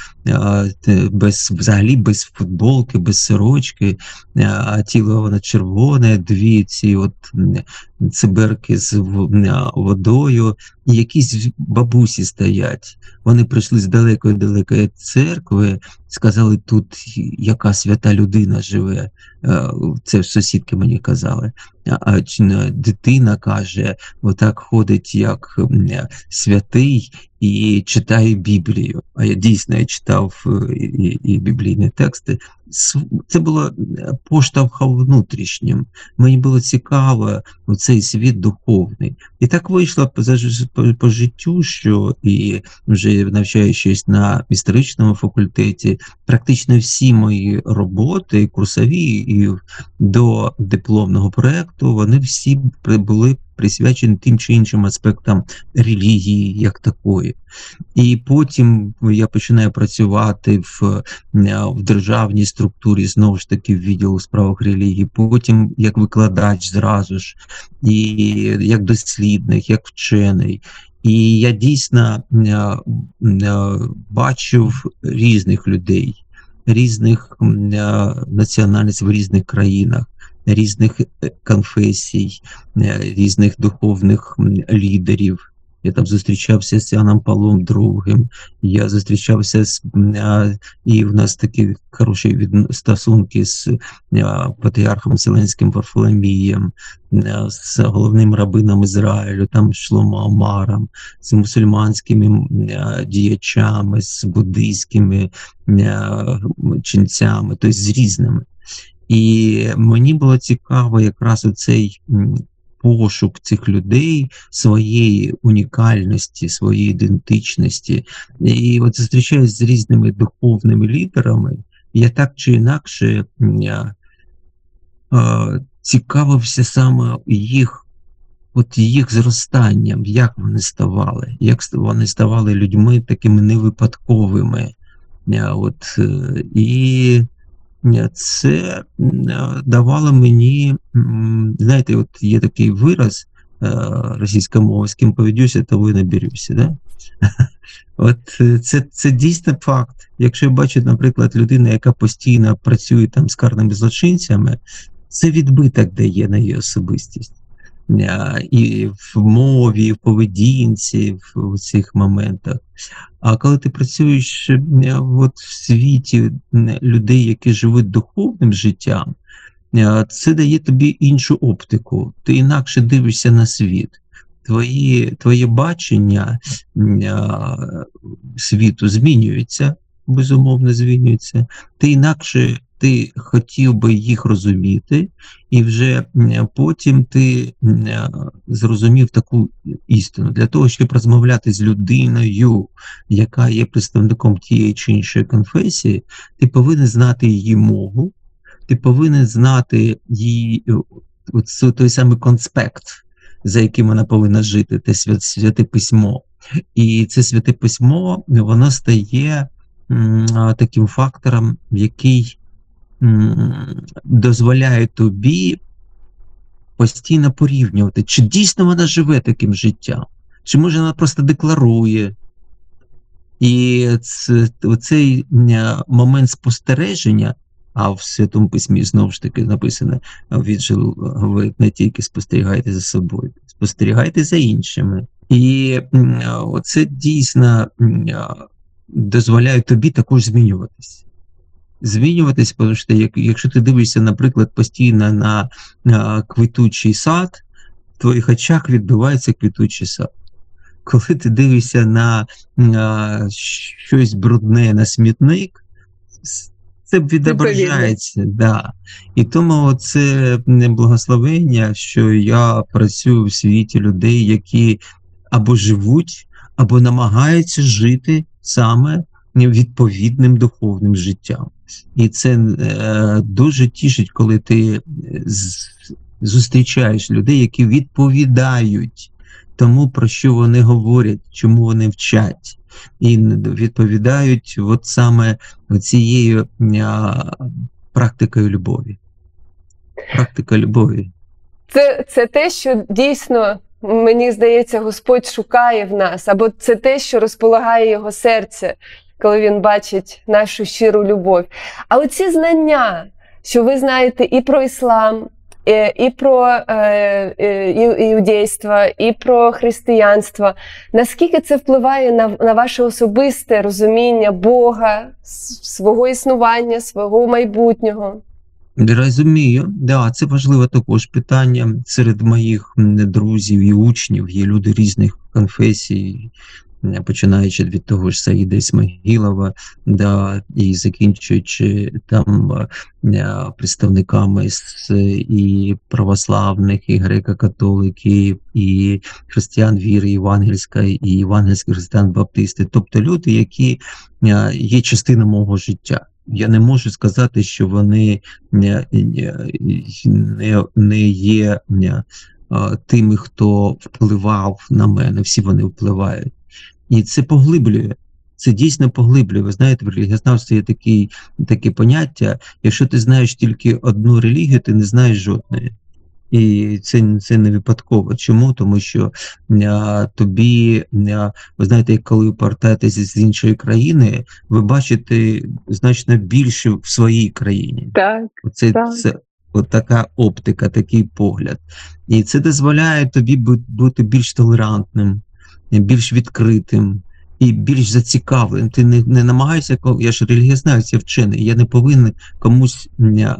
без, взагалі без футболки, без сорочки, а тіло воно червоне, дві ці от циберки з водою, якісь бабусі стоять. Вони прийшли з далекої далекої церкви, сказали, тут яка свята людина живе. Е, Це сусідки мені казали. Дитина каже, отак ходить як святий і читає Біблію. А я дійсно я читав е, і, і біблійні тексти. Це було е, поштовхом внутрішнім. Мені було цікаво цей світ духовний. І так вийшло по, життю, що і вже навчаючись на історичному факультеті, практично всі мої роботи, курсові і до дипломного проекту, вони всі були присвячені тим чи іншим аспектам релігії як такої. І потім я починаю працювати в, е, в державній структурі, знову ж таки, в відділу у справах релігії, потім як викладач зразу ж, і як дослідник, як вчений. І я дійсно е, е, бачив різних людей, різних національностей в різних країнах, різних е, конфесій, е, різних духовних лідерів. Я там зустрічався з Іоанном Павлом II, я зустрічався з і в нас такі хороші відно- стосунки з патріархом Вселенським Варфоломієм, з головним рабином Ізраїлю, там Шломо Омаром, з мусульманськими діячами, з буддийськими а, ченцями, тобто з різними. І мені було цікаво якраз оцей м, пошук цих людей, своєї унікальності, своєї ідентичності. І от зустрічаюсь з різними духовними лідерами, я так чи інакше я, е, цікавився саме їх. От їх зростанням, як вони ставали, як вони ставали людьми такими невипадковими. Е, От, е, і це е, давало мені, знаєте, от є такий вираз російська мова, з ким поведюся, того і наберюся. Да? [LAUGHS] От е, це, це дійсно факт. Якщо я бачу, наприклад, людина, яка постійно працює там з карними злочинцями, це відбиток дає на її особистість. Е, І в мові, в поведінці, в цих моментах. А коли ти працюєш е, от в світі людей, які живуть духовним життям, е, це дає тобі іншу оптику. Ти інакше дивишся на світ. Твої, твоє бачення світу змінюється, безумовно, змінюється. Ти інакше ти хотів би їх розуміти, і вже потім ти е, зрозумів таку істину для того, щоб розмовляти з людиною, яка є представником тієї чи іншої конфесії, ти повинен знати її мову, ти повинен знати її е, той самий конспект, за яким вона повинна жити, те святе письмо. І це святе письмо воно стає таким фактором, який дозволяє тобі постійно порівнювати, чи дійсно вона живе таким життям, чи може вона просто декларує. І це, е, момент спостереження, а в Святому Письмі знову ж таки написано, віджил говорить не тільки спостерігайте за собою, спостерігайте за іншими. І м, оце дійсно дозволяє тобі також змінюватись. Змінюватись, тому що як, якщо ти дивишся, наприклад, постійно на, на квітучий сад, в твоїх очах відбувається квітучий сад. Коли ти дивишся на, на щось брудне на смітник, це відображається. Да. І тому це не благословення, що я працюю в світі людей, які або живуть, або намагаються жити саме відповідним духовним життям. І це е, дуже тішить, коли ти з- зустрічаєш людей, які відповідають тому, про що вони говорять, чому вони вчать, і відповідають от саме цією а, практикою любові. Практика любові. Це, це те, що дійсно, мені здається, Господь шукає в нас, або це те, що розполагає його серце, коли він бачить нашу щиру любов. А оці знання, що ви знаєте і про іслам, е, і про е, е, іудейство, і про християнство, наскільки це впливає на, на ваше особисте розуміння Бога, свого існування, свого майбутнього? Розумію, да, це важливе також питання серед моїх друзів і учнів. Є люди різних конфесій, починаючи від того ж Саїда Ісмагілова, да, і закінчуючи там е, представниками і православних, і греко-католиків, і християн віри євангельська, і євангельських християн-баптисти, тобто люди, які е, є частиною мого життя. Я не можу сказати, що вони не, не, є тими, хто впливав на мене. Всі вони впливають. І це поглиблює. Це дійсно поглиблює. Ви знаєте, в релігієзнавстві є такий, таке поняття: якщо ти знаєш тільки одну релігію, ти не знаєш жодної. І це, це не випадково. Чому? Тому що а, тобі, а, ви знаєте, коли ви повертаєтеся з іншої країни, ви бачите значно більше в своїй країні. Так. Оце Так. це от така оптика, такий погляд. І це дозволяє тобі бути більш толерантним, більш відкритим і більш зацікавленим. Ти не, не намагаєшся, я ж релігієзнавець, я вчений, я не повинен комусь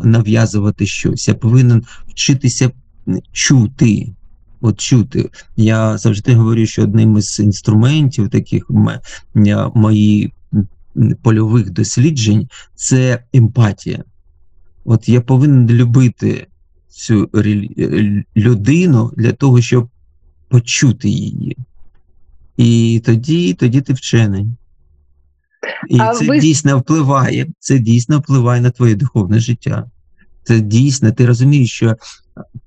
нав'язувати щось. Я повинен вчитися чути. От чути. Я завжди говорю, що одним із інструментів таких м- мої польових досліджень це емпатія. От я повинен любити цю е, людину для того, щоб почути її. І тоді, тоді ти вчений. І А це ви- дійсно впливає, це дійсно впливає на твоє духовне життя. Це дійсно, ти розумієш, що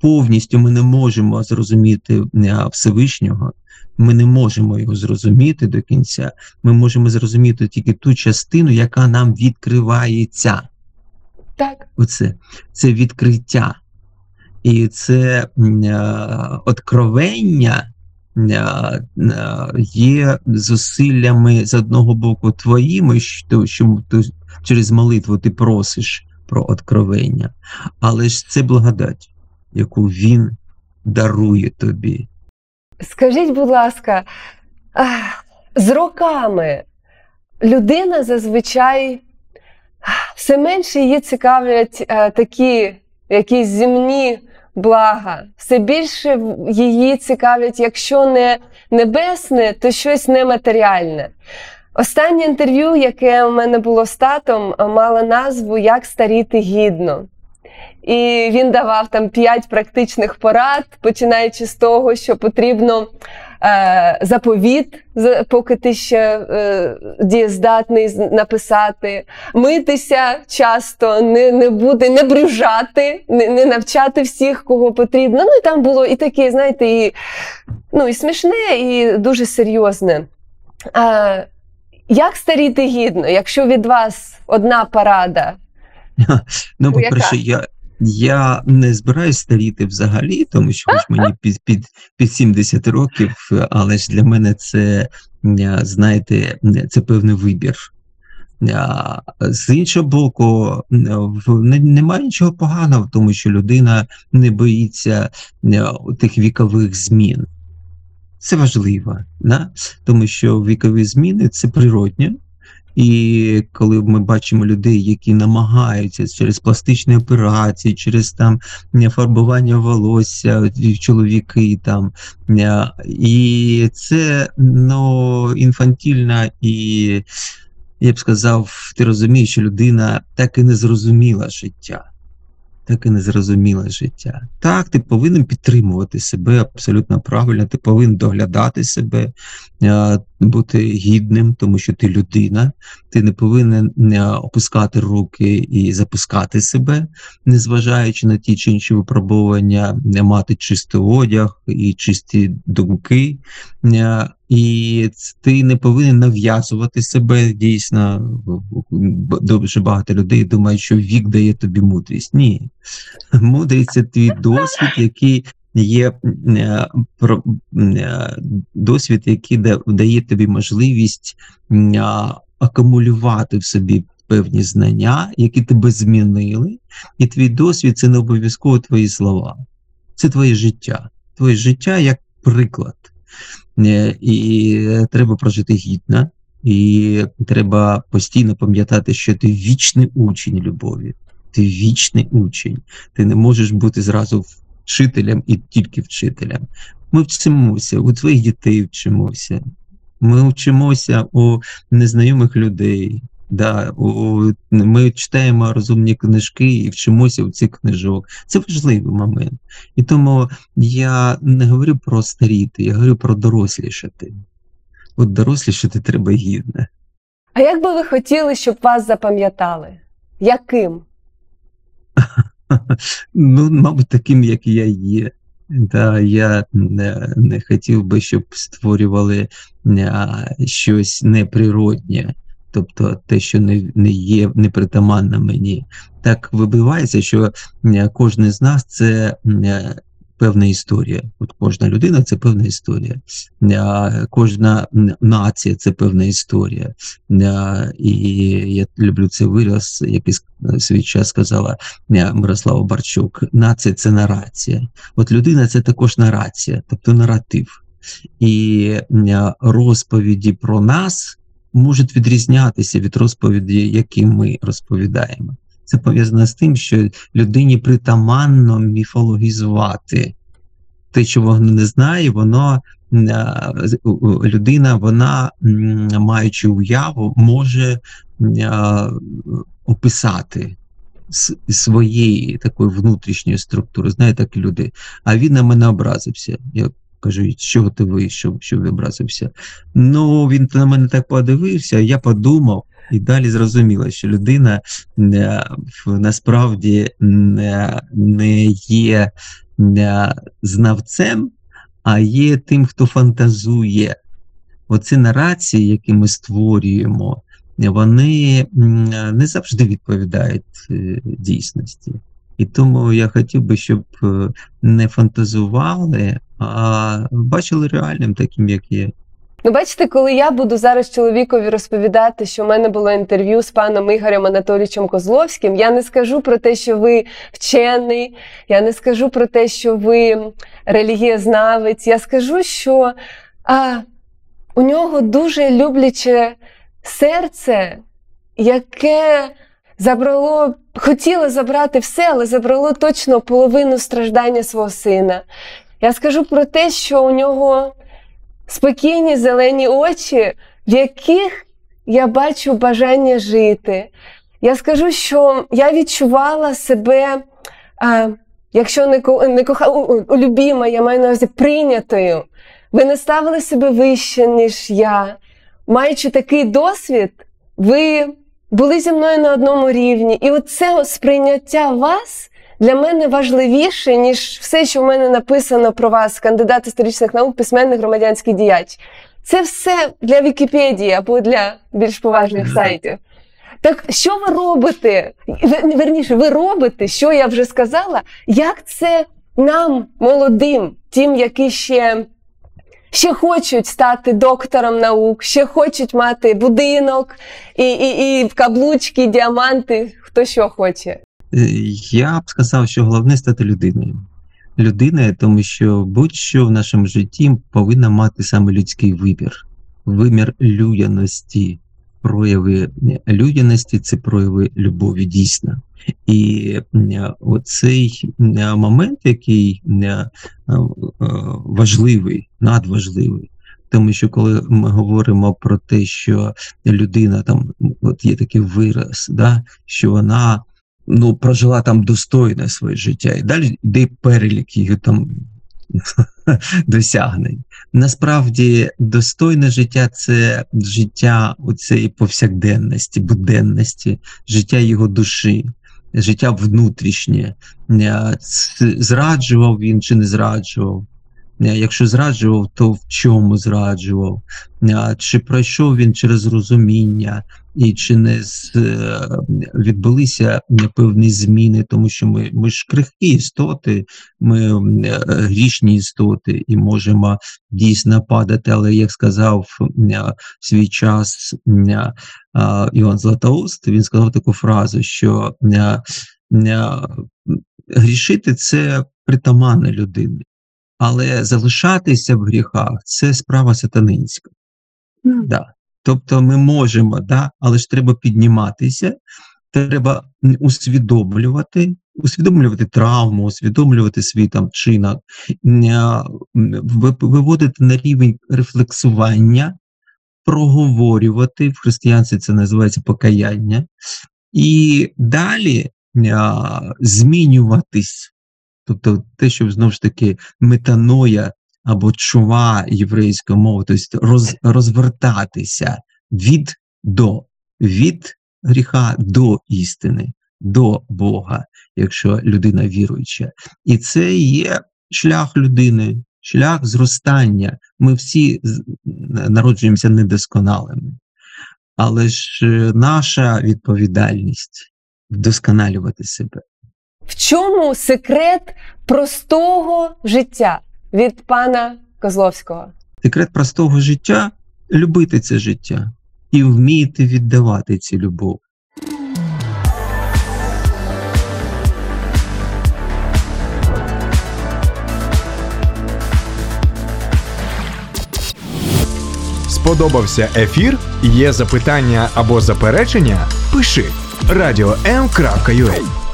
повністю ми не можемо зрозуміти е, Всевишнього, ми не можемо його зрозуміти до кінця. Ми можемо зрозуміти тільки ту частину, яка нам відкривається. Так. Оце це відкриття. І це е, откровення є зусиллями з одного боку твоїми, що, що ти через молитву ти просиш про откровення, але ж це благодать, яку він дарує тобі. Скажіть, будь ласка, з роками людина зазвичай все менше її цікавлять е, такі якісь земні блага, все більше її цікавлять, якщо не небесне, то щось нематеріальне. Останнє інтерв'ю, яке у мене було з татом, мало назву Як старіти гідно. І він давав там п'ять практичних порад, починаючи з того, що потрібно е, заповіт, поки ти ще е, дієздатний написати, митися часто, не, не буде, не брюжати, не, не навчати всіх, кого потрібно. Ну і там було і таке, знаєте, і, ну, і смішне, і дуже серйозне. Е, як старіти гідно, якщо від вас одна порада? [LAUGHS] Ну, Ну, по-перше, я, я не збираюсь старіти взагалі, тому що хоч мені під, під, під 70 років, але ж для мене це, знаєте, це певний вибір. З іншого боку, немає нічого поганого в тому, що людина не боїться тих вікових змін. це важливо, да? тому що вікові зміни це природньо. І коли ми бачимо людей, які намагаються через пластичні операції, через там не, фарбування волосся, чоловіки там, і це ну, інфантільна і я б сказав, ти розумієш, що людина так і не зрозуміла життя. Так і не зрозуміла життя. Так, ти повинен підтримувати себе абсолютно правильно, ти повинен доглядати себе, е, бути гідним, тому що ти людина, ти не повинен е, опускати руки і запускати себе, незважаючи на ті чи інші випробування, мати чистий одяг і чисті думки. Е, І ти не повинен нав'язувати себе дійсно. Дуже багато людей думають, що вік дає тобі мудрість. Ні. Мудрість це твій досвід, який є е, е, досвід, який дає тобі можливість акумулювати в собі певні знання, які тебе змінили, і твій досвід це не обов'язково твої слова. Це твоє життя. Твоє життя як приклад. Е, І треба прожити гідно, і треба постійно пам'ятати, що ти вічний учень любові. Ти вічний учень. Ти не можеш бути зразу вчителем і тільки вчителем. Ми вчимося, у твоїх дітей вчимося. Ми вчимося у незнайомих людей. Да, ми читаємо розумні книжки і вчимося у цих книжок. Це важливий момент. І тому я не говорю про старіти, я говорю про дорослішати. От дорослішати треба гідно. А як би ви хотіли, щоб вас запам'ятали? Яким? [LAUGHS] Ну, мабуть, таким, як я є. Та я не, не хотів би, щоб створювали а, щось неприроднє, тобто те, що не, не є непритаманне мені. Так вибивається, що кожен з нас це певна історія. От кожна людина це певна історія. Кожна нація це певна історія. І я люблю цей вираз, який свій час сказала е, Мирослава Барчук. Нація це нарація. От людина це також нарація, тобто наратив. І е, розповіді про нас можуть відрізнятися від розповіді, які ми розповідаємо. Це пов'язано з тим, що людині притаманно міфологізувати. Те, що вона не знає, воно е, людина, вона, маючи уяву, може е, описати своєї такої внутрішньої структури. Знаєте, так люди. А він на мене образився. Я кажу, чого ти вийшов, що ви образився? Ну, він на мене так подивився, я подумав. І далі зрозуміло, що людина е, насправді не, не є е, знавцем, а є тим, хто фантазує. Оці нарації, які ми створюємо, вони не завжди відповідають е, дійсності. І тому я хотів би, щоб е, не фантазували, а бачили реальним таким, як є. Ну, бачите, коли я буду зараз чоловікові розповідати, що в мене було інтерв'ю з паном Ігорем Анатолійовичем Козловським, я не скажу про те, що ви вчений, я не скажу про те, що ви релігієзнавець. Я скажу, що а, у нього дуже любляче серце, яке забрало, хотіло забрати все, але забрало точно половину страждання свого сина. Я скажу про те, що у нього спокійні зелені очі, в яких я бачу бажання жити. Я скажу, що я відчувала себе, а, якщо не, не коха, у- у- у- любіма, я маю на увазі прийнятою. Ви не ставили себе вище, ніж я. Маючи такий досвід, ви були зі мною на одному рівні. І оце сприйняття вас для мене важливіше, ніж все, що в мене написано про вас, кандидат історичних наук, письменник, громадянський діяч. Це все для Вікіпедії або для більш поважних сайтів. Так що ви робите? Верніше, ви робите, що я вже сказала, як це нам, молодим, тим, які ще, ще хочуть стати доктором наук, ще хочуть мати будинок і, і, і каблучки, діаманти, хто що хоче. Е, Я б сказав, що головне стати людиною. людиною, тому що будь-що в нашому житті повинна мати саме людський вибір, вимір людяності, прояви людяності це прояви любові дійсно. І оцей момент, який е, е, важливий, надважливий. Тому що коли ми говоримо про те, що людина там, от є такий вираз, да, що вона ну, прожила там достойне своє життя, і далі йде перелік її там [LAUGHS] досягнень. Насправді, достойне життя це життя у цієї повсякденності, буденності, життя його душі, життя внутрішнє. Е, Зраджував він чи не зраджував. Е, Якщо зраджував, то в чому зраджував? Е, Чи пройшов він через розуміння, і чи не е, відбулися певні зміни, тому що ми, ми ж крихкі істоти, ми грішні істоти і можемо дійсно падати. Але як сказав в свій час Іван Златоуст, він сказав таку фразу, що грішити це притаманне людини, але залишатися в гріхах це справа сатанинська. М. Да. Тобто ми можемо, да, але ж треба підніматися, треба усвідомлювати, усвідомлювати травму, усвідомлювати свій там чинок, ви- виводити на рівень рефлексування, проговорювати, в християнстві це називається покаяння, і далі а, змінюватись. Тобто те, що знову ж таки метаноя або чува єврейською мовою, тобто роз, розвертатися від до, від гріха до істини, до Бога, якщо людина віруюча. І це є шлях людини, шлях зростання. Ми всі народжуємося недосконалими. Але ж е, наша відповідальність вдосконалювати себе. В чому секрет простого життя від пана Козловського? Секрет простого життя любити це життя і вміти віддавати цю любов. Сподобався ефір? Є запитання або заперечення? Пиши радіом.ua